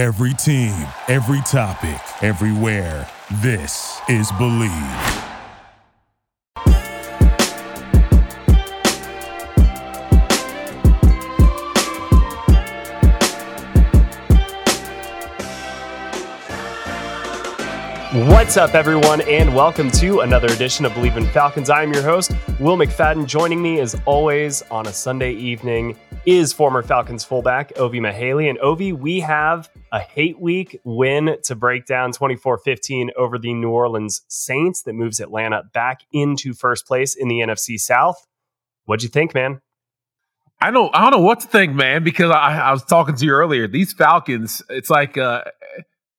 Every team, every topic, everywhere. This is Believe. What's up, everyone, and welcome to another edition of Believe in Falcons. I am your host, Will McFadden. Joining me, as always, on a Sunday evening is former Falcons fullback Ovie Mughelli. And Ovie, we have a hate week win to break down 24 15 over the New Orleans Saints that moves Atlanta back into first place in the NFC South. What'd you think, man? I don't I don't know what to think, man, because I, I was talking to you earlier. These Falcons, it's like uh,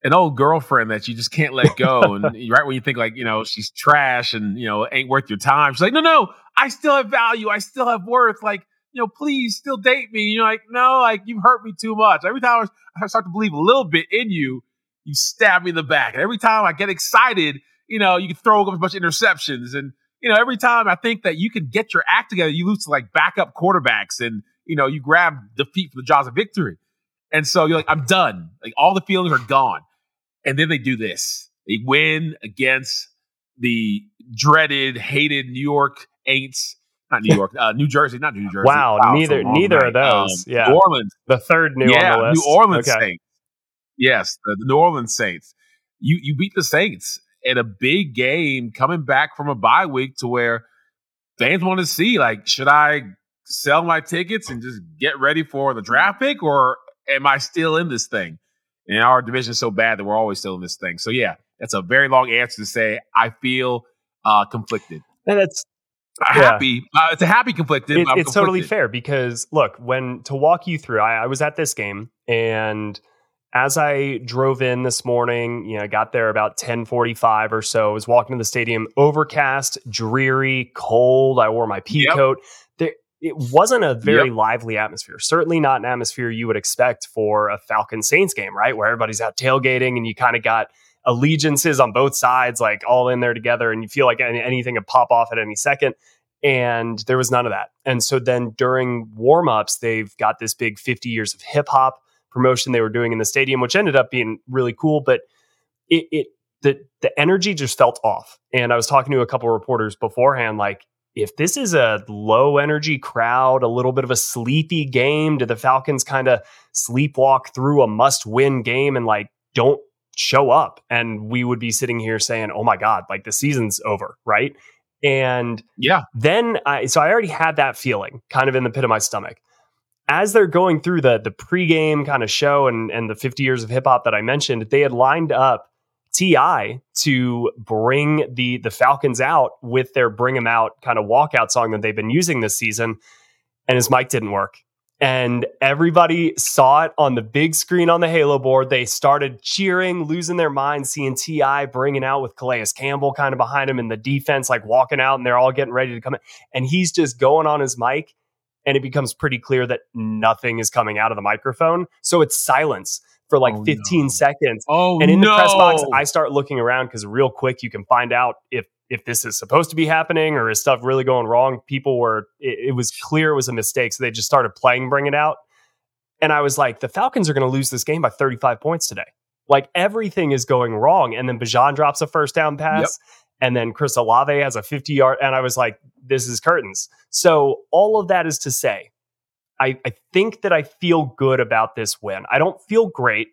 an old girlfriend that you just can't let go. and right when you think like, you know, she's trash and, you know, ain't worth your time. She's like, no, no, I still have value. I still have worth. Like, you know, please still date me. You're like, no, like you've hurt me too much. Every time I start to believe a little bit in you, you stab me in the back. And every time I get excited, you know, you can throw a bunch of interceptions. And, you know, every time I think that you can get your act together, you lose to like backup quarterbacks and, you know, you grab defeat from the jaws of victory. And so you're like, I'm done. Like all the feelings are gone. And then they do this. They win against the dreaded, hated New York Aints. Not New York, uh, New Jersey, not New Jersey. Wow, wow neither neither night. of those. Um, yeah, New Orleans, the third new yeah, on the list. New Orleans okay. Saints. Yes, the, the New Orleans Saints. You you beat the Saints in a big game, coming back from a bye week to where fans want to see like, should I sell my tickets and just get ready for the draft pick, or am I still in this thing? And our division is so bad that we're always still in this thing. So yeah, that's a very long answer to say I feel uh, conflicted. And it's yeah. happy. Uh, it's a happy conflicted. It, it's conflicted. totally fair because look, when to walk you through, I, I was at this game and as I drove in this morning, you know, I got there about 1045 or so. I was walking to the stadium, overcast, dreary, cold. I wore my pea yep. coat it wasn't a very yep. lively atmosphere. Certainly not an atmosphere you would expect for a Falcon Saints game, right? Where everybody's out tailgating and you kind of got allegiances on both sides, like all in there together, and you feel like anything could pop off at any second. And there was none of that. And so then during warmups, they've got this big 50 years of hip hop promotion they were doing in the stadium, which ended up being really cool. But it, it the the energy just felt off. And I was talking to a couple reporters beforehand, like if this is a low energy crowd, a little bit of a sleepy game, do the Falcons kind of sleepwalk through a must win game and like don't show up? And we would be sitting here saying, oh my God, like the season's over, right? And yeah, then I, so I already had that feeling kind of in the pit of my stomach. As they're going through the the pregame kind of show and and the 50 years of hip hop that I mentioned, they had lined up T.I. to bring the the Falcons out with their bring them out kind of walkout song that they've been using this season, and his mic didn't work. And everybody saw it on the big screen on the Halo board. They started cheering, losing their minds, seeing T.I. bringing out with Calais Campbell kind of behind him in the defense, like walking out, and they're all getting ready to come in. And he's just going on his mic, and it becomes pretty clear that nothing is coming out of the microphone. So it's silence for like oh, 15 no. seconds. Oh, and in no. the press box, I start looking around because real quick you can find out if if this is supposed to be happening or is stuff really going wrong. People were it, it was clear it was a mistake, so they just started playing Bring It Out. And I was like, the Falcons are going to lose this game by 35 points today. Like everything is going wrong. And then Bijan drops a first down pass. Yep. And then Chris Olave has a 50 yard. And I was like, this is curtains. So all of that is to say, I, I think that I feel good about this win. I don't feel great,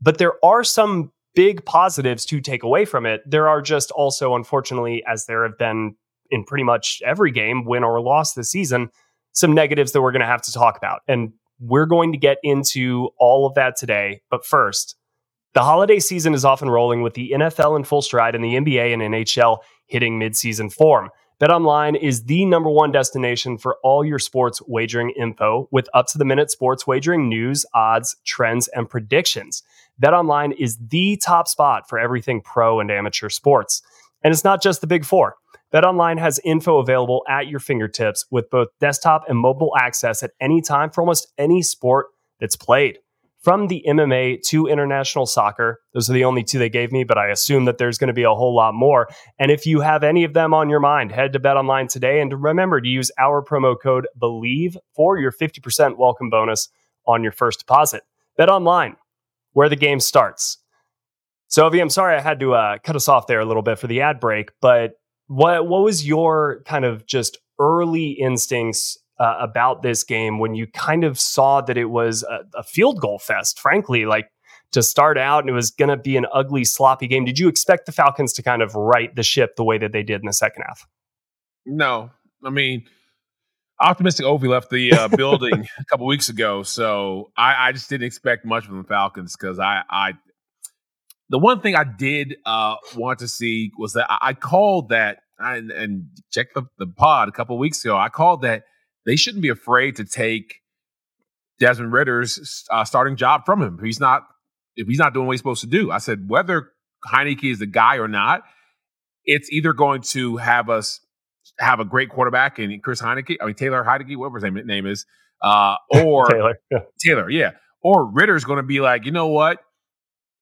but there are some big positives to take away from it. There are just also, unfortunately, as there have been in pretty much every game, win or loss this season, some negatives that we're going to have to talk about. And we're going to get into all of that today. But first, the holiday season is often rolling with the NFL in full stride and the NBA and NHL hitting midseason form. BetOnline is the number one destination for all your sports wagering info with up to the minute sports wagering news, odds, trends, and predictions. BetOnline is the top spot for everything pro and amateur sports. And it's not just the big four. BetOnline has info available at your fingertips with both desktop and mobile access at any time for almost any sport that's played from the MMA to international soccer. Those are the only two they gave me, but I assume that there's going to be a whole lot more. And if you have any of them on your mind, head to Bet Online today and remember to use our promo code BELIEVE for your 50% welcome bonus on your first deposit. Bet Online, where the game starts. So, Ovie, I'm sorry I had to uh, cut us off there a little bit for the ad break, but what what was your kind of just early instincts uh, about this game when you kind of saw that it was a, a field goal fest? Frankly, like to start out, and it was going to be an ugly, sloppy game. Did you expect the Falcons to kind of right the ship the way that they did in the second half? No, I mean optimistic Ovie left the uh, building a couple weeks ago, so I, I, just didn't expect much from the Falcons because I, I, the one thing I did uh, want to see was that I, I called that and, and check the, the pod a couple weeks ago. I called that they shouldn't be afraid to take Desmond Ridder's uh, starting job from him. If he's not if he's not doing what he's supposed to do. I said whether Heinicke is the guy or not, it's either going to have us have a great quarterback and Chris Heinicke, I mean Taylor Heinicke, whatever his name, name is, uh, or Taylor, yeah. Taylor, yeah, or Ridder's going to be like, you know what,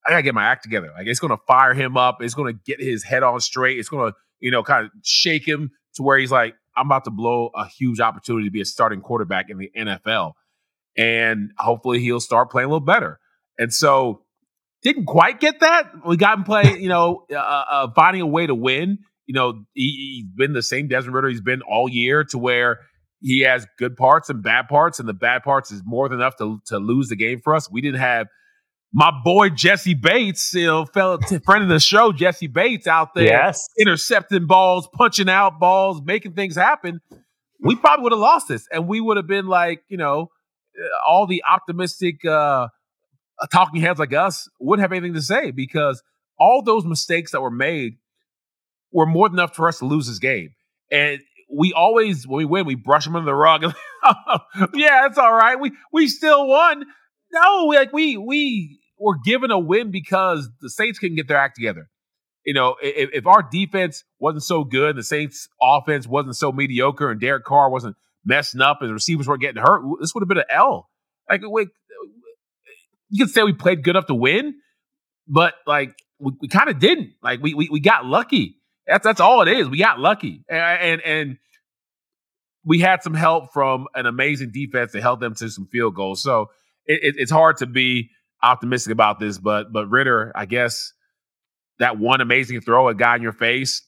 I gotta get my act together. Like it's going to fire him up. It's going to get his head on straight. It's going to, you know, kind of shake him to where he's like, I'm about to blow a huge opportunity to be a starting quarterback in the NFL, and hopefully he'll start playing a little better. And so didn't quite get that. We got him playing, you know, uh, uh, finding a way to win you know, he, has been the same Desmond Ridder he's been all year to where he has good parts and bad parts, and the bad parts is more than enough to, to lose the game for us. We didn't have my boy Jessie Bates, you know, fellow friend of the show, Jessie Bates out there yes. intercepting balls, punching out balls, making things happen. We probably would have lost this, and we would have been like, you know, uh, all the optimistic uh, talking heads like us wouldn't have anything to say because all those mistakes that were made were more than enough for us to lose this game. And we always, when we win, we brush them under the rug. yeah, it's all right. We we still won. No, like we we were given a win because the Saints couldn't get their act together. You know, if, if our defense wasn't so good, the Saints' offense wasn't so mediocre, and Derek Carr wasn't messing up, and the receivers weren't getting hurt, this would have been an L. Like, wait, you can say we played good enough to win, but like we, we kind of didn't. Like we, we we got lucky. That's that's all it is. We got lucky, and and, and we had some help from an amazing defense that held them to some field goals. So it, it, it's hard to be optimistic about this, but but Ridder, I guess that one amazing throw, a guy in your face,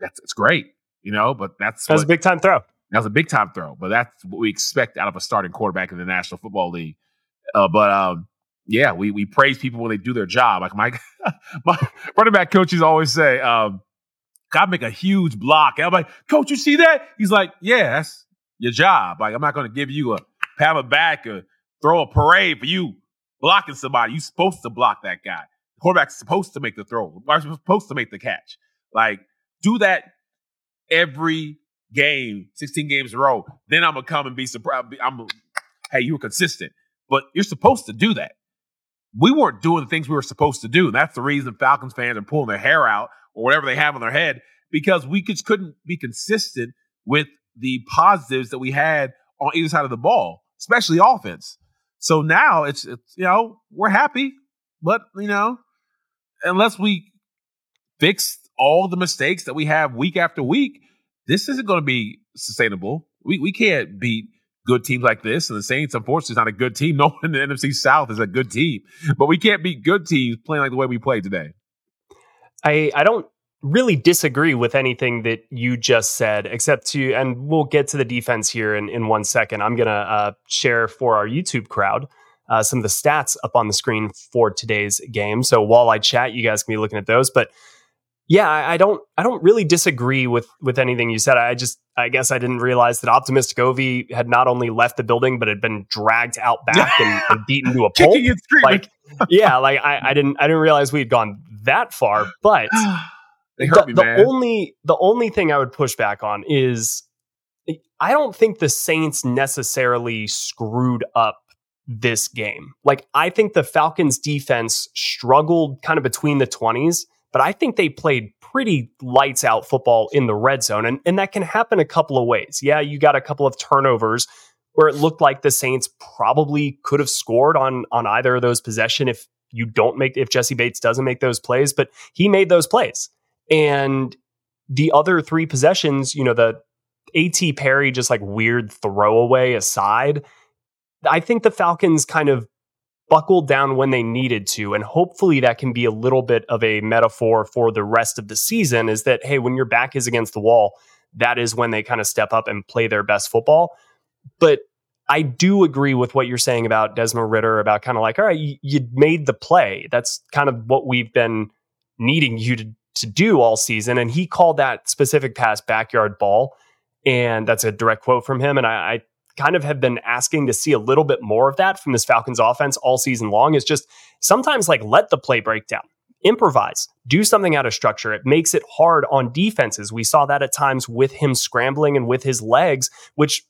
that's it's great, you know. But that's that's a big time throw. That was a big time throw, but that's what we expect out of a starting quarterback in the National Football League. Uh, but um, yeah, we we praise people when they do their job. Like my my running back coaches always say, um, gotta make a huge block. And I'm like, Coach, you see that? He's like, Yeah, that's your job. Like, I'm not gonna give you a pat on back or throw a parade for you blocking somebody. You're supposed to block that guy. The quarterback's supposed to make the throw. Are supposed to make the catch. Like, do that every game, 16 games in a row. Then I'm gonna come and be surprised. I'm, hey, you were consistent, but you're supposed to do that. We weren't doing the things we were supposed to do. And that's the reason Falcons fans are pulling their hair out or whatever they have on their head because we just couldn't be consistent with the positives that we had on either side of the ball, especially offense. So now it's, it's you know we're happy, but you know unless we fix all the mistakes that we have week after week, this isn't going to be sustainable. We we can't beat good teams like this. And the Saints, unfortunately, is not a good team. No one in the NFC South is a good team, but we can't beat good teams playing like the way we play today. I I don't really disagree with anything that you just said, except to, and we'll get to the defense here in, in one second. I'm going to uh, share for our YouTube crowd uh, some of the stats up on the screen for today's game. So while I chat, you guys can be looking at those. But yeah, I, I don't, I don't really disagree with with anything you said. I just, I guess I didn't realize that Optimistic Ovie had not only left the building, but had been dragged out back and, and beaten to a pulp. Like, yeah, like I, I didn't, I didn't realize we had gone that far, but hurt the, me, the only the only thing I would push back on is I don't think the Saints necessarily screwed up this game. Like I think the Falcons defense struggled kind of between the 20s, but I think they played pretty lights out football in the red zone and and that can happen a couple of ways. Yeah, you got a couple of turnovers where it looked like the Saints probably could have scored on on either of those possession if you don't make if Jessie Bates doesn't make those plays, but he made those plays. And the other three possessions, you know, the AT Perry just like weird throwaway aside, I think the Falcons kind of buckled down when they needed to. And hopefully that can be a little bit of a metaphor for the rest of the season is that, hey, when your back is against the wall, that is when they kind of step up and play their best football. But I do agree with what you're saying about Desmond Ridder about kind of like, all right, you, you made the play. That's kind of what we've been needing you to, to do all season. And he called that specific pass backyard ball. And that's a direct quote from him. And I, I kind of have been asking to see a little bit more of that from this Falcons offense all season long is just sometimes like let the play break down. Improvise, do something out of structure. It makes it hard on defenses. We saw that at times with him scrambling and with his legs, which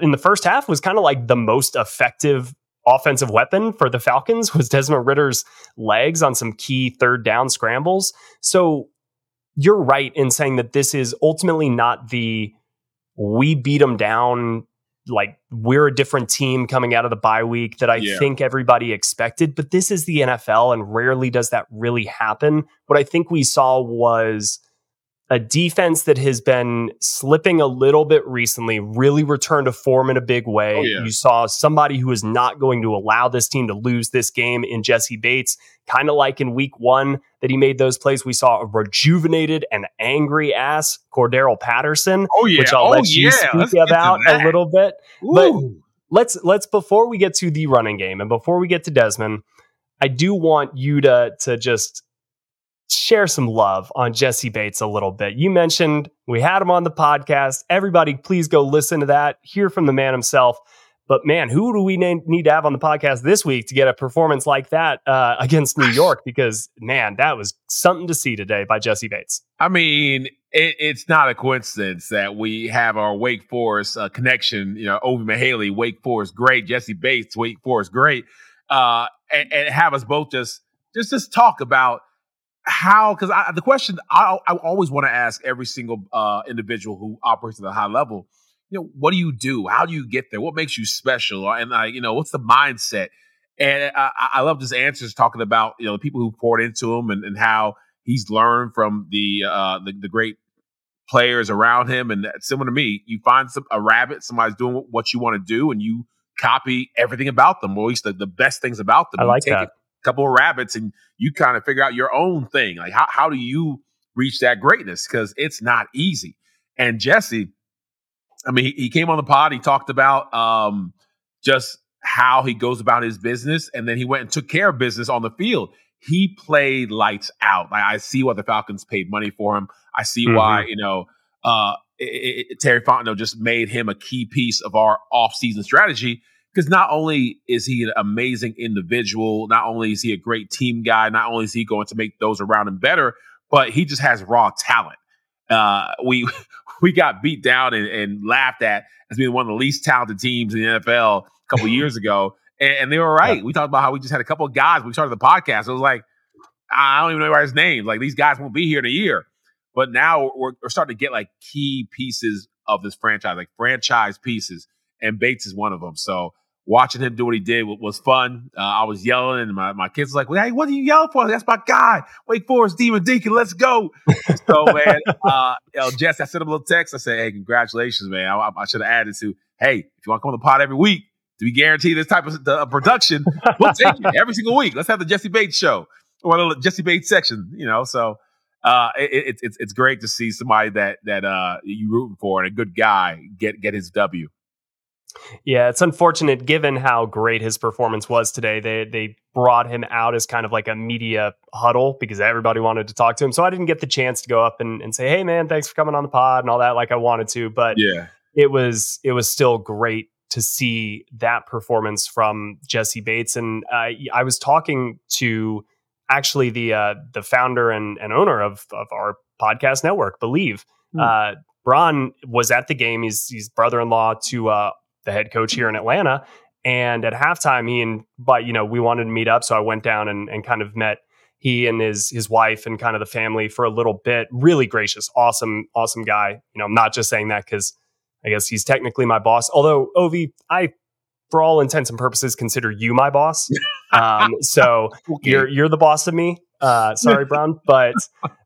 in the first half was kind of like the most effective offensive weapon for the Falcons was Desmond Ridder's legs on some key third down scrambles. So you're right in saying that this is ultimately not the we beat them down like we're a different team coming out of the bye week that I yeah. think everybody expected. But this is the NFL, and rarely does that really happen. What I think we saw was a defense that has been slipping a little bit recently really returned to form in a big way. Oh, yeah. You saw somebody who is not going to allow this team to lose this game in Jessie Bates, kind of like in week one that he made those plays. We saw a rejuvenated and angry ass Cordarrelle Patterson, oh, yeah. which I'll oh, let you speak let's about a little bit. Ooh. But let's let's before we get to the running game and before we get to Desmond, I do want you to to just share some love on Jessie Bates a little bit. You mentioned we had him on the podcast. Everybody, please go listen to that, hear from the man himself. But man, who do we need to have on the podcast this week to get a performance like that uh, against New York? Because man, that was something to see today by Jessie Bates. I mean, it, it's not a coincidence that we have our Wake Forest uh, connection. You know, Ovie Mughelli, Wake Forest, great. Jessie Bates, Wake Forest, great. Uh, and, and have us both just just just talk about how because I the question I, I always want to ask every single uh, individual who operates at a high level you know what do you do? How do you get there? What makes you special? And uh, you know what's the mindset? And I, I love his answers talking about you know the people who poured into him and, and how he's learned from the, uh, the, the great players around him. And similar to me. You find some a rabbit somebody's doing what you want to do and you copy everything about them or at least the, the best things about them I like that. It, couple of rabbits and you kind of figure out your own thing. Like how how do you reach that greatness? Because it's not easy. And Jessie, I mean, he, he came on the pod. He talked about um, just how he goes about his business, and then he went and took care of business on the field. He played lights out. Like, I see why the Falcons paid money for him. I see mm-hmm. why you know uh, it, it, Terry Fontenot just made him a key piece of our offseason strategy because not only is he an amazing individual, not only is he a great team guy, not only is he going to make those around him better, but he just has raw talent. Uh, we we got beat down and, and, laughed at as being one of the least talented teams in the NFL a couple years ago, and, and, they were right. Yeah. We talked about how we just had a couple of guys. We started the podcast. It was like I don't even know his name. Like these guys won't be here in a year, but now we're, we're starting to get like key pieces of this franchise, like franchise pieces, and Bates is one of them. So watching him do what he did was fun. Uh, I was yelling, and my, my kids were like, well, "Hey, what are you yelling for? That's my guy, Wake Forest Demon Deacon. Let's go!" so, man, uh, you know, Jess, I sent him a little text. I said, "Hey, congratulations, man. I, I should have added to, hey, if you want to come on the pod every week, do we guarantee this type of uh, production? We'll take it every single week. Let's have the Jessie Bates show or the Jessie Bates section. You know, so." Uh, it, it, it's it's great to see somebody that that uh, you rooting for and a good guy get get his W. Yeah, it's unfortunate given how great his performance was today. They they brought him out as kind of like a media huddle because everybody wanted to talk to him. So I didn't get the chance to go up and, and say, Hey man, thanks for coming on the pod and all that like I wanted to. But yeah, it was it was still great to see that performance from Jessie Bates. And uh, I was talking to actually the uh, the founder and, and owner of of our podcast network, Believe. Hmm. Uh, Braun was at the game. He's he's brother in law to uh, the head coach here in Atlanta. And at halftime, he and but you know we wanted to meet up, so I went down and, and kind of met he and his his wife and kind of the family for a little bit. Really gracious, awesome, awesome guy. You know, I'm not just saying that because I guess he's technically my boss. Although Ovie, I for all intents and purposes consider you my boss. Um, so okay. you're you're the boss of me. Uh, sorry, Brown, but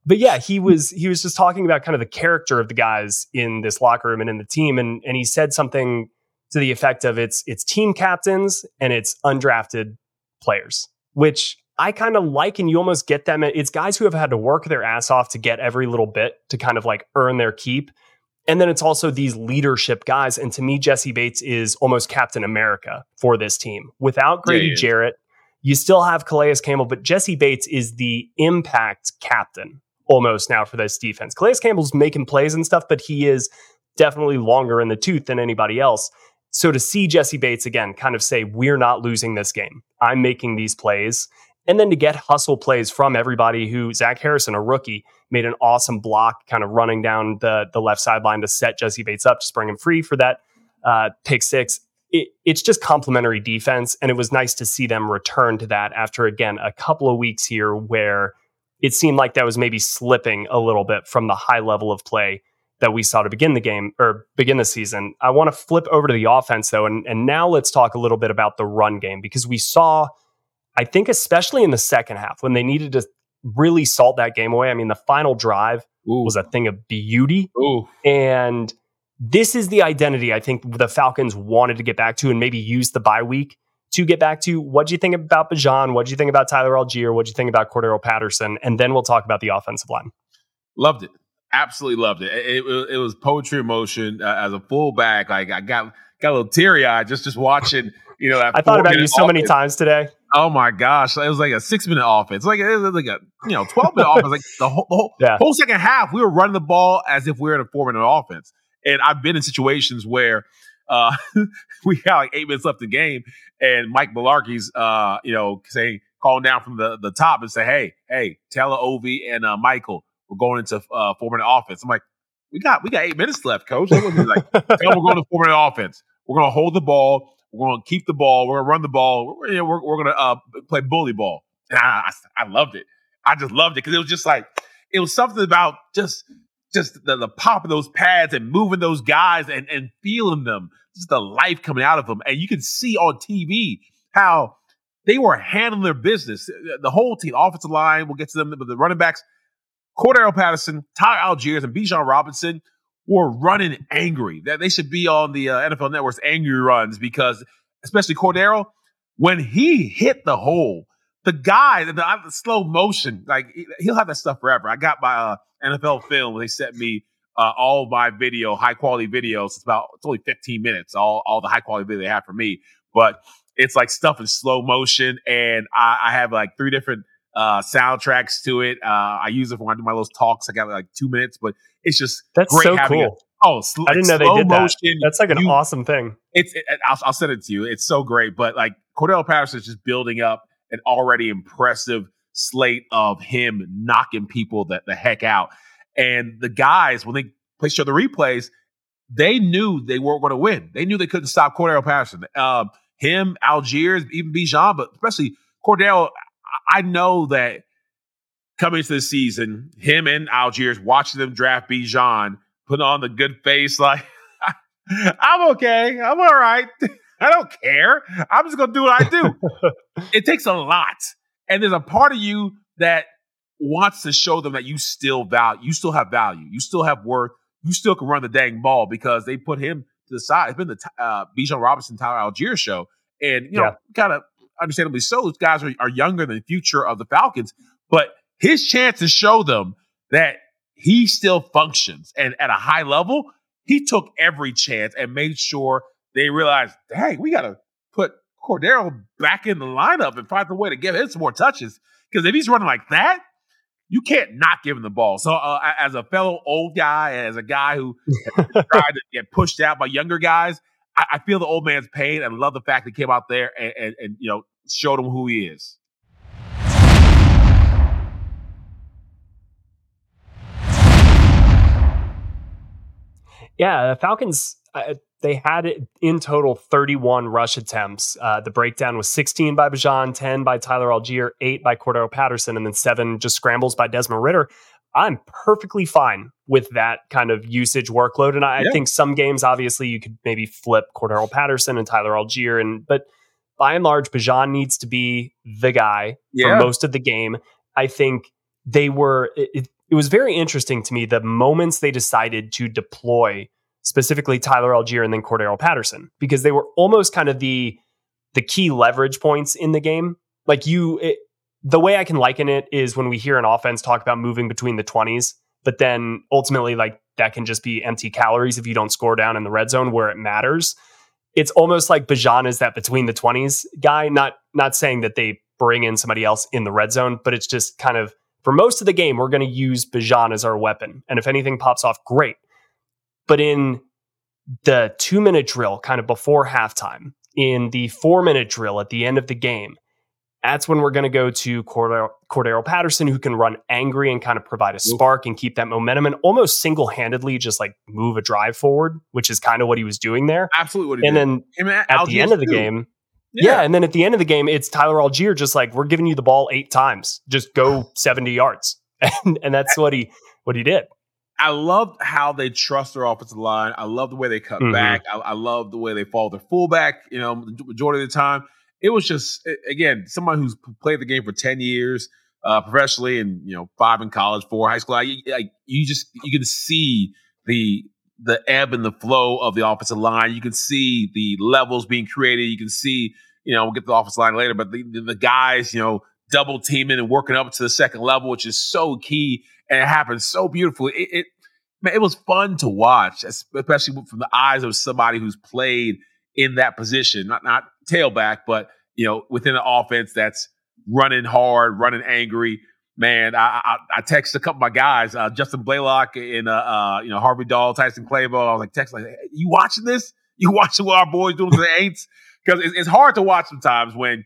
but yeah, he was he was just talking about kind of the character of the guys in this locker room and in the team, and and he said something to the effect of it's it's team captains and it's undrafted players, which I kind of like, and you almost get them. It's guys who have had to work their ass off to get every little bit to kind of like earn their keep. And then it's also these leadership guys. And to me, Jessie Bates is almost Captain America for this team. Without Grady yeah, Jarrett, you still have Calais Campbell, but Jessie Bates is the impact captain almost now for this defense. Calais Campbell's making plays and stuff, but he is definitely longer in the tooth than anybody else. So to see Jessie Bates again kind of say, We're not losing this game. I'm making these plays. And then to get hustle plays from everybody who Zach Harrison, a rookie, made an awesome block, kind of running down the the left sideline to set Jessie Bates up, to spring him free for that uh, pick six. It, it's just complementary defense, and it was nice to see them return to that after again a couple of weeks here where it seemed like that was maybe slipping a little bit from the high level of play that we saw to begin the game or begin the season. I want to flip over to the offense though, and, and now let's talk a little bit about the run game because we saw I think especially in the second half when they needed to really salt that game away. I mean, the final drive Ooh. was a thing of beauty. Ooh. And this is the identity I think the Falcons wanted to get back to and maybe use the bye week to get back to. What do you think about Bijan? What do you think about Tyler Allgeier? What do you think about Cordarrelle Patterson? And then we'll talk about the offensive line. Loved it. Absolutely loved it. It, it, it was poetry in motion uh, as a fullback. Like I got got a little teary eyed just just watching. You know, I thought about you so many times today. Oh my gosh, it was like a six minute offense, like it was like a you know twelve minute offense. Like the whole the whole, yeah. whole second half, we were running the ball as if we were in a four minute offense. And I've been in situations where uh, we got like eight minutes left in the game, and Mike Mularkey's uh, you know saying calling down from the the top and say, hey, hey, Taylor Ovie and uh, Michael, we're going into uh, four minute offense. I'm like, we got we got eight minutes left, coach. Like, we're going to four minute offense. We're going to hold the ball we're going to keep the ball. We're going to run the ball. We're, we're, we're going to uh, play bully ball. And I, I, I loved it. I just loved it because it was just like it was something about just just the, the pop of those pads and moving those guys and and feeling them, just the life coming out of them. And you can see on TV how they were handling their business. The whole team, offensive line, we'll get to them, but the running backs, Cordarrelle Patterson, Tyler Allgeier, and Bijan Robinson were running angry. That they should be on the uh, NFL Network's angry runs because, especially Cordero, when he hit the hole, the guy, the, the slow motion, like he'll have that stuff forever. I got my uh, NFL film. They sent me uh, all my video, high quality videos. It's about it's only 15 minutes. All all the high quality video they have for me, but it's like stuff in slow motion, and I, I have like three different uh, soundtracks to it. Uh, I use it when I do my little talks. I got like two minutes, but it's just that's so cool. A, oh, sl- I didn't know they did motion. that. That's like an you, awesome thing. It's it, I'll, I'll send it to you. It's so great. But like Cordarrelle Patterson is just building up an already impressive slate of him knocking people that the heck out. And the guys, when they play show the replays, they knew they weren't going to win. They knew they couldn't stop Cordarrelle Patterson. Um, him, Algiers, even Bijan, but especially Cordarrelle. I know that coming into the season, him and Algiers watching them draft Bijan, putting on the good face like, I'm okay. I'm all right. I don't care. I'm just going to do what I do. it takes a lot. And there's a part of you that wants to show them that you still value, you still have value, you still have worth, you still can run the dang ball because they put him to the side. It's been the uh, Bijan Robinson, Tyler Allgeier show. And, you know, yeah. kind of understandably so, those guys are, are younger than the future of the Falcons. But his chance to show them that he still functions and at a high level, he took every chance and made sure they realized, hey, we got to put Cordarrelle back in the lineup and find a way to give him some more touches. Because if he's running like that, you can't not give him the ball. So, uh, as a fellow old guy, as a guy who tried to get pushed out by younger guys, I, I, feel the old man's pain and love the fact that he came out there and, and, and you know showed him who he is. Yeah, the Falcons. Uh, they had in total 31 rush attempts. Uh, the breakdown was 16 by Bijan, 10 by Tyler Allgeier, 8 by Cordarrelle Patterson, and then 7 just scrambles by Desmond Ridder. I'm perfectly fine with that kind of usage workload. And I, yeah. I think some games, obviously, you could maybe flip Cordarrelle Patterson and Tyler Allgeier, And but by and large, Bijan needs to be the guy yeah. for most of the game. I think they were. It, it was very interesting to me the moments they decided to deploy specifically Tyler Allgeier and then Cordarrelle Patterson because they were almost kind of the the key leverage points in the game like you, it, the way I can liken it is when we hear an offense talk about moving between the 20s, but then ultimately, like that can just be empty calories if you don't score down in the red zone where it matters. It's almost like Bijan is that between the 20s guy. Not not saying that they bring in somebody else in the red zone, but it's just kind of for most of the game, we're going to use Bijan as our weapon. And if anything pops off, great. But in the two minute drill, kind of before halftime, in the four minute drill at the end of the game, that's when we're going to go to Cordarrelle, Cordarrelle Patterson, who can run angry and kind of provide a spark and keep that momentum and almost single handedly just like move a drive forward, which is kind of what he was doing there. Absolutely. and did. then at Allgeier the end of the too. game, yeah. yeah. And then at the end of the game, it's Tyler Allgeier just like, we're giving you the ball eight times. Just go 70 yards. And, and that's what he what he did. I love how they trust their offensive line. I love the way they cut mm-hmm. back. I, I, love the way they follow their fullback, you know, majority of the time. It was just, again, someone who's played the game for 10 years uh, professionally and, you know, five in college, four high school. I, you just, you can see the, the ebb and the flow of the offensive line. You can see the levels being created. You can see, you know, we'll get to the offensive line later, but the, the guys, you know, double teaming and working up to the second level, which is so key. And it happened so beautifully. It, it, man, it was fun to watch, especially from the eyes of somebody who's played in that position, not not tailback, but you know, within an offense that's running hard, running angry. Man, I, I, I texted a couple of my guys, uh, Justin Blalock and uh, uh, you know Harvey Dahl, Tyson Clabo. I was like, text like, hey, you watching this? You watching what our boys doing to the Aints? Because it's, it's hard to watch sometimes when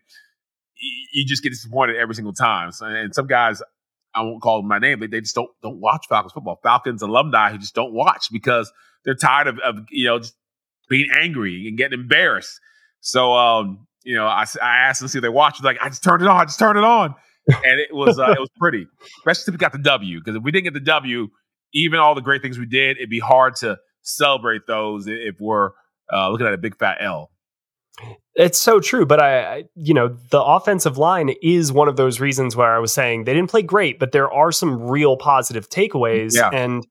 you just get disappointed every single time. So, and some guys, I won't call them my name, but they just don't don't watch Falcons football. Falcons alumni who just don't watch because they're tired of, of you know just being angry and getting embarrassed. So um, you know, I, I asked them to see if they watched. Like I just turned it on. I just turned it on, and it was uh, it was pretty. Especially if we got the W, because if we didn't get the W, even all the great things we did, it'd be hard to celebrate those if we're uh, looking at a big fat L. It's so true, but I, I, you know, the offensive line is one of those reasons where I was saying they didn't play great, but there are some real positive takeaways. Yeah. And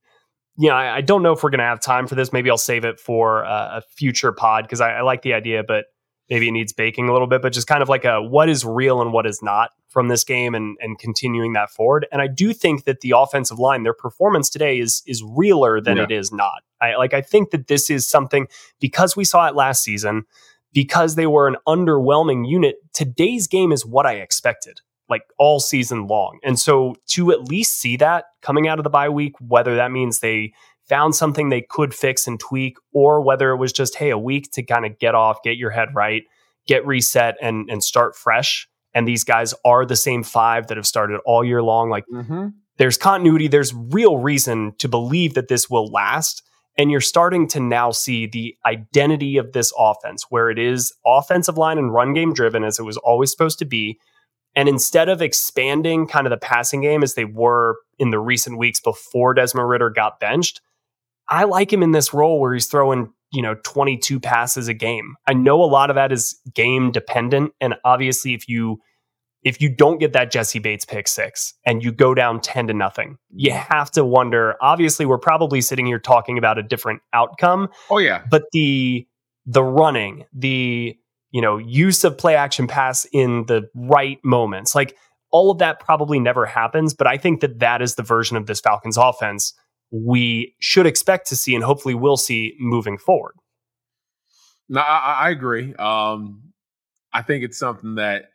you know, I, I, don't know if we're going to have time for this. Maybe I'll save it for uh, a future pod because I, I, like the idea, but maybe it needs baking a little bit. But just kind of like a what is real and what is not from this game, and and continuing that forward. And I do think that the offensive line, their performance today is is realer than yeah. it is not. I like. I think that this is something because we saw it last season because they were an underwhelming unit, today's game is what I expected, like all season long. And so to at least see that coming out of the bye week, whether that means they found something they could fix and tweak, or whether it was just, hey, a week to kind of get off, get your head right, get reset and and start fresh. And these guys are the same five that have started all year long. Like mm-hmm. there's continuity, there's real reason to believe that this will last. And you're starting to now see the identity of this offense, where it is offensive line and run game driven as it was always supposed to be. And instead of expanding kind of the passing game as they were in the recent weeks before Desmond Ridder got benched, I like him in this role where he's throwing, you know, 22 passes a game. I know a lot of that is game dependent. And obviously, if you if you don't get that Jessie Bates pick six and you go down 10 to nothing, you have to wonder. Obviously, we're probably sitting here talking about a different outcome. Oh, yeah. But the the running, the you know, use of play action pass in the right moments, like all of that probably never happens. But I think that that is the version of this Falcons offense we should expect to see and hopefully will see moving forward. No, I, I agree. Um, I think it's something that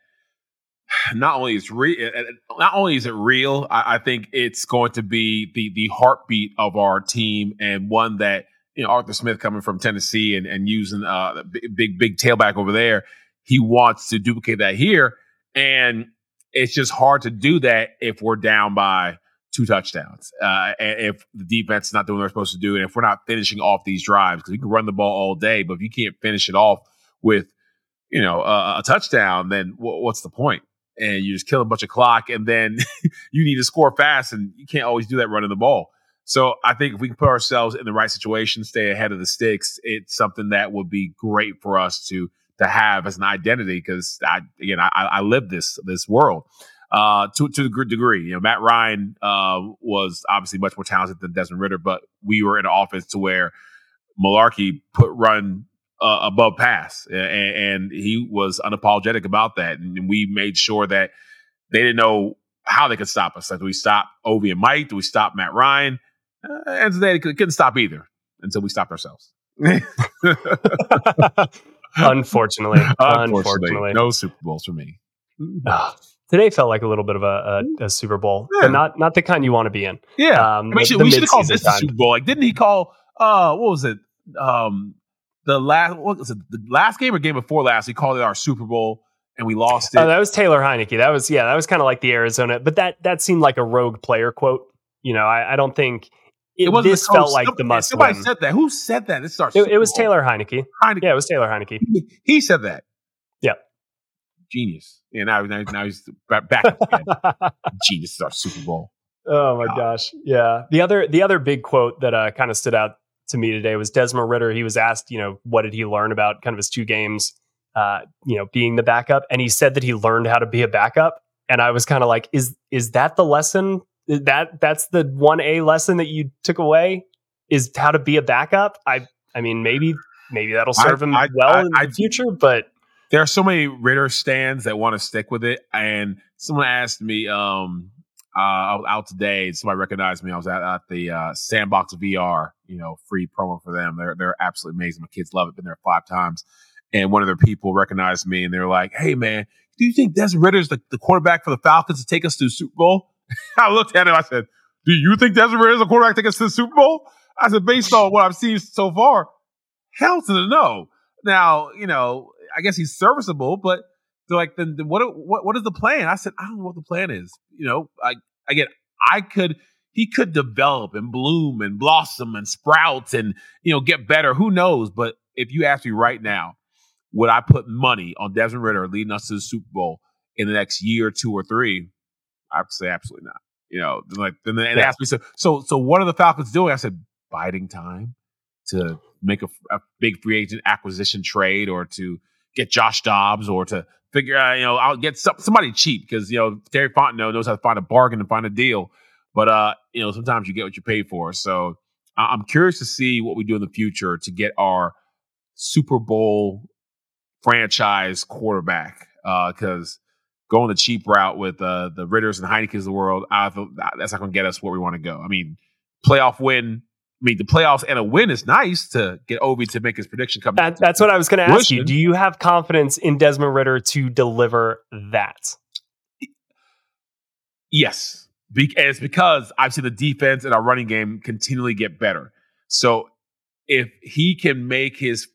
not only is real, not only is it real, I, I, think it's going to be the the heartbeat of our team and one that you know Arthur Smith coming from Tennessee and and using uh big big tailback over there, he wants to duplicate that here, and it's just hard to do that if we're down by two touchdowns. Uh, if the defense is not doing what they're supposed to do, and if we're not finishing off these drives, because we can run the ball all day, but if you can't finish it off with you know a, a touchdown, then w- what's the point? and you just kill a bunch of clock, and then you need to score fast, and you can't always do that running the ball. So I think if we can put ourselves in the right situation, stay ahead of the sticks, it's something that would be great for us to to have as an identity. Because I again, I, I live this this world uh, to to a degree. You know, Matt Ryan uh, was obviously much more talented than Desmond Ridder, but we were in an offense to where Mularkey put run uh, above pass, and, and, he was unapologetic about that. And we made sure that they didn't know how they could stop us. Like, do we stop Ovie and Mike? Do we stop Matt Ryan? Uh, and they couldn't stop either until we stopped ourselves. unfortunately, unfortunately, unfortunately, no Super Bowls for me. Today felt like a little bit of a, a, a Super Bowl, yeah. but not not the kind you want to be in. Yeah, um, I mean, the, we should have called this the Super Bowl. Like, didn't he call? Uh, what was it? Um, the last what was it? The last game or game before last? He called it our Super Bowl and we lost it. Oh, that was Taylor Heinicke. That was yeah, that was kind of like the Arizona, but that that seemed like a rogue player quote. You know, I, I don't think it, it this felt like somebody, the must. Somebody win. said that. Who said that? This It, it was Taylor Heinicke. Heinicke. Yeah, it was Taylor Heinicke. He, he said that. Genius. Yeah, now, now, now he's back. back Genius is our Super Bowl. Oh my God. gosh. Yeah. The other the other big quote that uh, kind of stood out to me today was Desmond Ridder. He was asked, you know, what did he learn about kind of his two games, uh, you know, being the backup, and he said that he learned how to be a backup. And I was kind of like, is is that the lesson? That that's the one A lesson that you took away is how to be a backup. I I mean, maybe maybe that'll serve I, him I, well I, in the future, but there are so many Ridder stands that want to stick with it. And someone asked me, um, uh, I was out today. Somebody recognized me. I was at, at the uh, Sandbox VR, you know, free promo for them. They're they're absolutely amazing. My kids love it. Been there five times, and one of their people recognized me, and they're like, "Hey, man, do you think Desmond Ridder's the, the quarterback for the Falcons to take us to the Super Bowl?" I looked at him. I said, "Do you think Desmond Ridder's a quarterback to take us to the Super Bowl?" I said, "Based on what I've seen so far, hell to the no." Now, you know, I guess he's serviceable, but they're like, then, then what, what, what is the plan? I said, I don't know what the plan is. You know, I, again, I could, he could develop and bloom and blossom and sprout and, you know, get better. Who knows? But if you ask me right now, would I put money on Desmond Ridder leading us to the Super Bowl in the next year, two or three? I would say absolutely not. You know, like then they asked me, so so so what are the Falcons doing? I said, biding time to make a, a big free agent acquisition trade or to get Josh Dobbs or to figure out, you know, I'll get some, somebody cheap because, you know, Terry Fontenot knows how to find a bargain and find a deal. But, uh, you know, sometimes you get what you pay for. So I'm curious to see what we do in the future to get our Super Bowl franchise quarterback. Because uh, going the cheap route with uh, the Ridders and Heinicke's of the world, I that's not going to get us where we want to go. I mean, playoff win I mean, the playoffs and a win is nice to get Ovie to make his prediction come. That, that's what I was going to ask you. Do you have confidence in Desmond Ridder to deliver that? Yes, Be- and it's because I've seen the defense and our running game continually get better. So if he can make his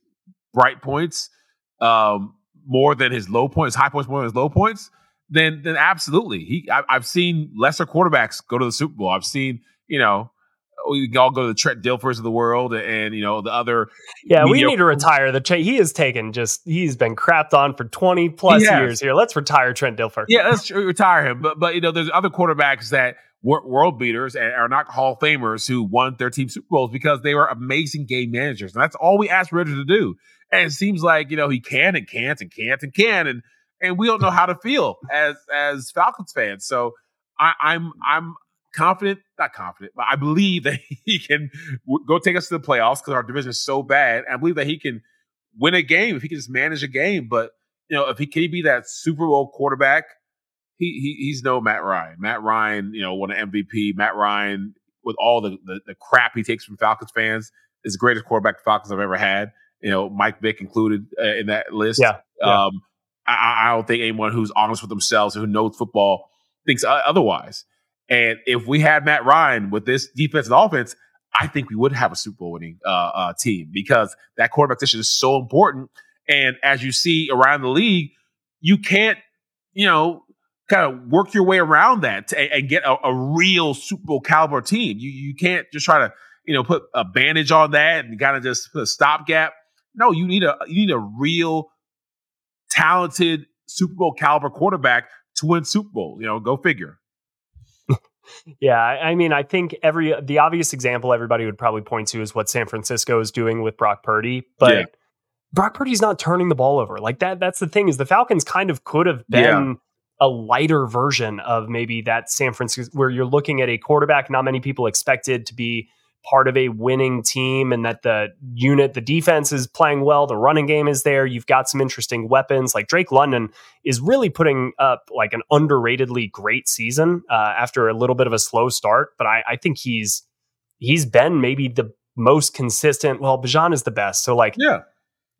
bright points um, more than his low points, high points more than his low points, then then absolutely. He I, I've seen lesser quarterbacks go to the Super Bowl. I've seen you know we can all go to the Trent Dilfers of the world and you know the other. Yeah, we need to retire the. Tra- he has taken just he's been crapped on for twenty plus years here. Let's retire Trent Dilfer. Yeah, let's retire him. But but you know there's other quarterbacks that weren't world beaters and are not Hall of Famers who won their team Super Bowls because they were amazing game managers, and that's all we asked Ridder to do. And it seems like you know he can and can't and can't and can and and we don't know how to feel as as Falcons fans. So I, I'm I'm confident, not confident, but I believe that he can w- go take us to the playoffs because our division is so bad. And I believe that he can win a game if he can just manage a game. But you know, if he can he be that Super Bowl quarterback, he, he he's no Matt Ryan. Matt Ryan, you know, won an MVP. Matt Ryan, with all the, the, the crap he takes from Falcons fans, is the greatest quarterback the Falcons have ever had. You know, Mike Vick included uh, in that list. Yeah. yeah. Um, I, I, don't think anyone who's honest with themselves who knows football thinks otherwise. And if we had Matt Ryan with this defense and offense, I think we would have a Super Bowl winning uh, uh, team because that quarterback position is so important. And as you see around the league, you can't, you know, kind of work your way around that to, and get a, a, real Super Bowl caliber team. You you can't just try to, you know, put a bandage on that and kind of just put a stopgap. No, you need a you need a real talented Super Bowl caliber quarterback to win Super Bowl. You know, go figure. Yeah, I mean, I think every uh, the obvious example everybody would probably point to is what San Francisco is doing with Brock Purdy, but yeah. Brock Purdy's not turning the ball over. Like that that's the thing is the Falcons kind of could have been yeah. a lighter version of maybe that San Francisco where you're looking at a quarterback not many people expected to be part of a winning team and that the unit, the defense is playing well, the running game is there. You've got some interesting weapons. Like Drake London is really putting up like an underratedly great season uh, after a little bit of a slow start. But I, I think he's he's been maybe the most consistent. Well, Bijan is the best. So like yeah.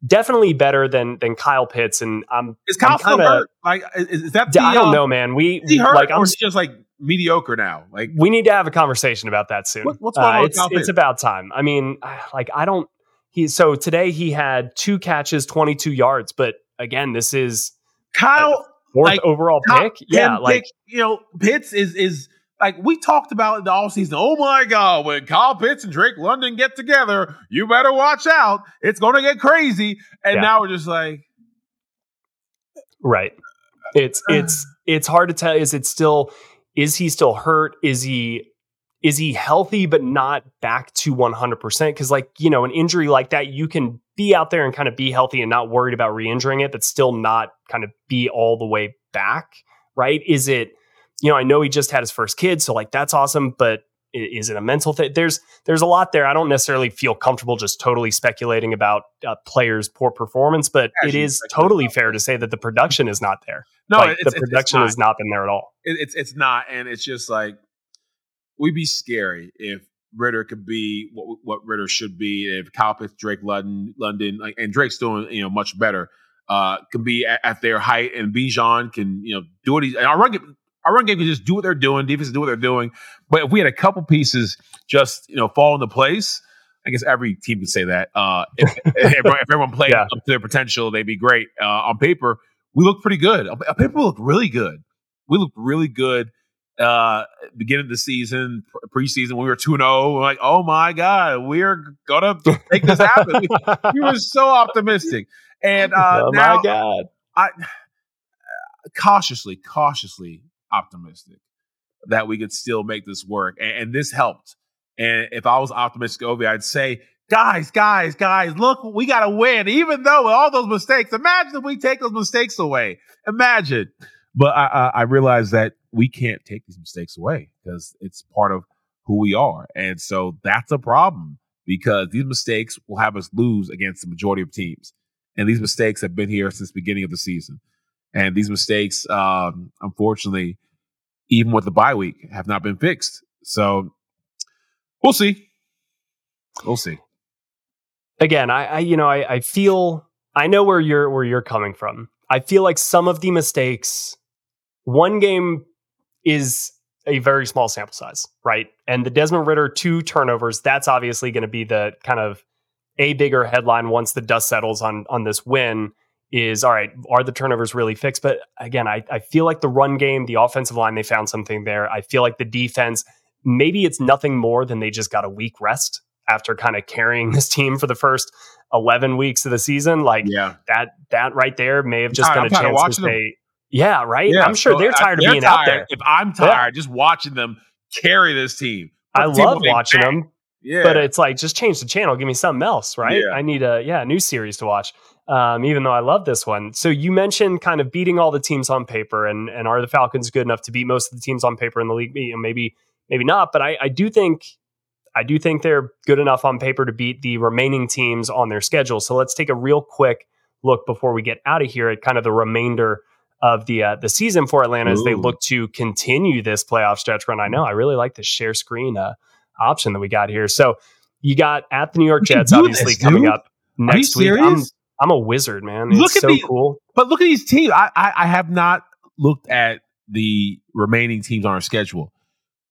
Definitely better than than Kyle Pitts, and I'm is Kyle I'm kinda, hurt? Like, is, that? The, I don't uh, know, man. We he hurt, like I'm just like mediocre now? Like, we need to have a conversation about that soon. What- what's going on uh, it's, it's about time. I mean, uh, like I don't. He so today he had two catches, twenty two yards, but again, this is Kyle, fourth Like, overall pick. Yeah, 10 like pick, you know, Pitts is is like we talked about in the offseason. Oh my God, when Kyle Pitts and Drake London get together, you better watch out. It's gonna get crazy. And Yeah. now we're just like, right. It's it's it's hard to tell. Is it still? Is he still hurt? Is he? Is he healthy but not back to 100%? Because, like, you know, an injury like that, you can be out there and kind of be healthy and not worried about re injuring it, but still not kind of be all the way back, right? Is it, you know, I know he just had his first kid, so like that's awesome, but is it a mental thing? There's there's a lot there. I don't necessarily feel comfortable just totally speculating about uh, players' poor performance, but it is totally fair to say that the production is not there. no, like the production not. has not been there at all. It- it's it's not, and it's just like we'd be scary if Ridder could be what what Ridder should be. If Kyle Pitts, Drake London, London, like, and Drake's doing you know much better, uh, can be at, at their height, and Bijan can you know do what he's. And our run our run game can just do what they're doing. Defense do what they're doing. But if we had a couple pieces just you know fall into place. I guess every team could say that. Uh, if, if, everyone, played Yeah. up to their potential, they'd be great. Uh, on paper, we look pretty good. On paper, we look really good. We looked really good uh beginning of the season preseason when we were 2-0 we're like oh my god we're gonna make this happen we, we were so optimistic and uh oh now my god! i cautiously cautiously optimistic that we could still make this work and, and this helped and if i was optimistic over i'd say guys guys guys look we gotta win even though all those mistakes imagine if we take those mistakes away imagine but I, I, I realize that we can't take these mistakes away because it's part of who we are. And so that's a problem because these mistakes will have us lose against the majority of teams. And these mistakes have been here since the beginning of the season. And these mistakes, um, unfortunately, even with the bye week, have not been fixed. So we'll see. We'll see. again, I, I you know, I, I feel I know where you're where you're coming from. I feel like some of the mistakes, one game is a very small sample size, right? And the Desmond Ridder two turnovers, that's obviously going to be the kind of a bigger headline once the dust settles on on this win. Is all right. Are the turnovers really fixed? But again, I, I feel like the run game, the offensive line, they found something there. I feel like the defense, maybe it's nothing more than they just got a week rest after kind of carrying this team for the first 11 weeks of the season like Yeah. that that right there may have just tired- been I'm a tired of chance to say yeah right Yeah, i'm sure so they're I- tired of being out there If I'm tired, just watching them carry this team. i team love watching back. them Yeah. but it's like just change the channel give me something else right Yeah. i need a yeah a new series to watch um, even though i love this one so you mentioned kind of beating all the teams on paper and and are the falcons good enough to beat most of the teams on paper in the league You know, maybe maybe not but i i do think I do think they're good enough on paper to beat the remaining teams on their schedule. So let's take a real quick look before we get out of here at kind of the remainder of the uh, the season for Atlanta as they look to continue this playoff stretch run. I know I really like the share screen uh, option that we got here. So you got at the New York We Jets obviously this, coming up next week. I'm? I'm a wizard, man. Look at so the- cool. But look at these teams. I, I I have not looked at the remaining teams on our schedule.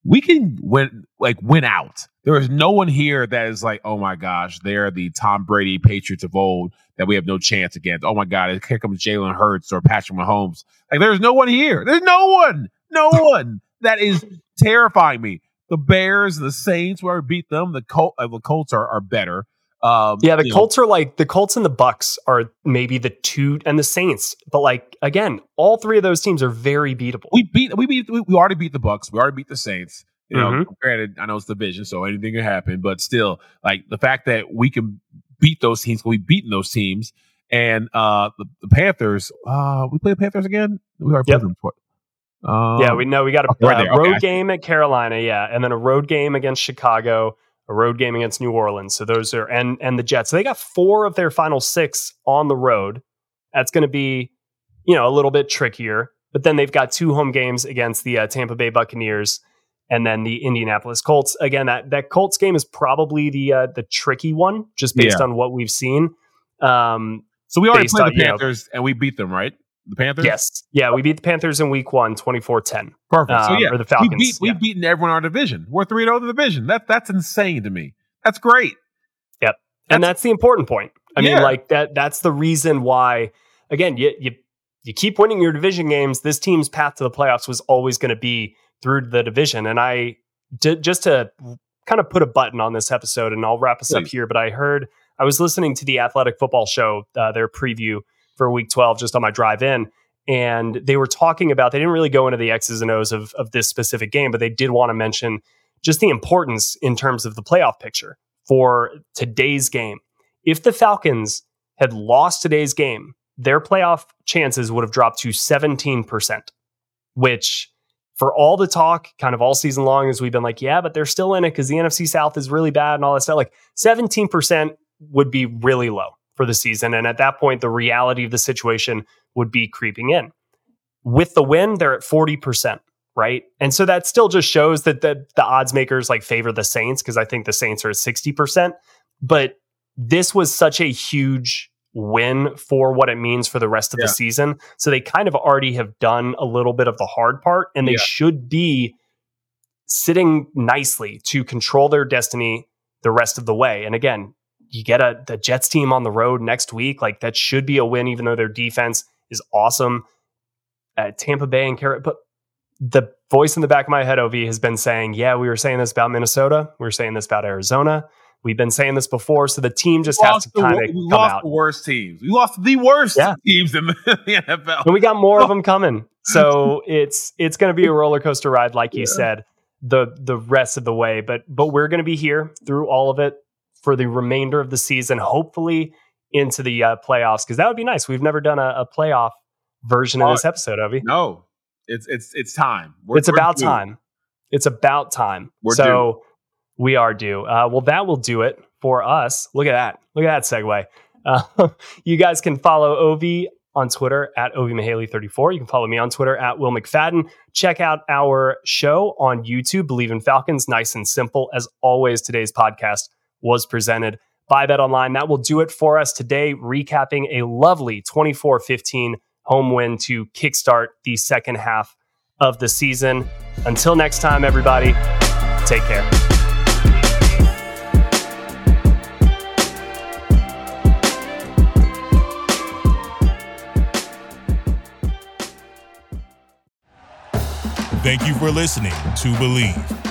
We can win like win out. There is no one here that is like, oh my gosh, they're the Tom Brady Patriots of old that we have no chance against. Oh my God, here comes Jalen Hurts or Patrick Mahomes. Like there's no one here. There's no one, no one that is terrifying me. The Bears, the Saints, where we beat them, the Col- uh, the Colts are, are better. Um, Yeah, the you know, Colts are like the Colts and the Bucs are maybe the two and the Saints, but like again, all three of those teams are very beatable. we beat we beat we, we already beat the Bucs. We already beat the Saints. You know, Mhm. granted, I know it's the division, so anything can happen. But still, like the fact that we can beat those teams, we've beaten those teams, and uh the, the Panthers. Uh, we play the Panthers again. We already Yep. played them before. Um, yeah, we know we got a oh, uh. Okay, road game at Carolina, yeah, and then a road game against Chicago, a road game against New Orleans. So those are and and the Jets. So they got four of their final six on the road. That's going to be, you know, a little bit trickier. But then they've got two home games against the uh, Tampa Bay Buccaneers and then the Indianapolis Colts. Again, that that Colts game is probably the uh, the tricky one, just based Yeah. on what we've seen. Um, So we already played on, the you know- Panthers and we beat them, right? The Panthers. yes, yeah, we beat the Panthers in Week One, 24-10. perfect. so um, yeah, or the Falcons, We beat, yeah. We've beaten everyone in our division. We're three zero in the division. That that's insane to me. That's great. Yep. and that's the important point. I mean, like that. That's the reason why. Again, you you you keep winning your division games. This team's path to the playoffs was always going to be through the division. And I did just to kind of put a button on this episode, and I'll wrap us up here. But I heard I was listening to the Athletic Football Show, uh, their preview for Week 12, just on my drive in. And they were talking about, they didn't really go into the X's and O's of, of this specific game, but they did want to mention just the importance in terms of the playoff picture for today's game. If the Falcons had lost today's game, their playoff chances would have dropped to 17%, which for all the talk kind of all season long as we've been like, yeah, but they're still in it because the NFC South is really bad and all that stuff. Like 17% would be really low for the season. And at that point, the reality of the situation would be creeping in. With the win, they're at 40%, right? And so that still just shows that the, the odds makers like favor the Saints because I think the Saints are at 60%. But this was such a huge win for what it means for the rest of Yeah. the season. So they kind of already have done a little bit of the hard part and they Yeah. should be sitting nicely to control their destiny the rest of the way. And again, you get a the Jets team on the road next week, like that should be a win, even though their defense is awesome. At Tampa Bay and Carrot, but the voice in the back of my head, Ov, has been saying, "Yeah, we were saying this about Minnesota. We were saying this about Arizona. We've been saying this before." So the team just has to kind of we come lost out. the worst teams. We lost the worst Yeah. teams in the, the NFL. and we got more of them coming. So it's it's going to be a roller coaster ride, like you said, the the rest of the way. But but we're going to be here through all of it for the remainder of the season, hopefully into the uh, playoffs, because that would be nice. We've never done a, a playoff version of this episode, Ovie. No, it's it's it's time. We're- it's we're about due. time. It's about time. We're so we are due. Uh, well, that will do it for us. Look at that. Look at that segue. Uh, you guys can follow Ovie on Twitter at OvieMughelli34. You can follow me on Twitter at Will McFadden. Check out our show on YouTube, Bleav in Falcons. Nice and simple. As always, today's podcast was presented by Bet Online. That will do it for us today, recapping a lovely 24 15 home win to kickstart the second half of the season. Until next time, everybody, take care. Thank you for listening to Bleav.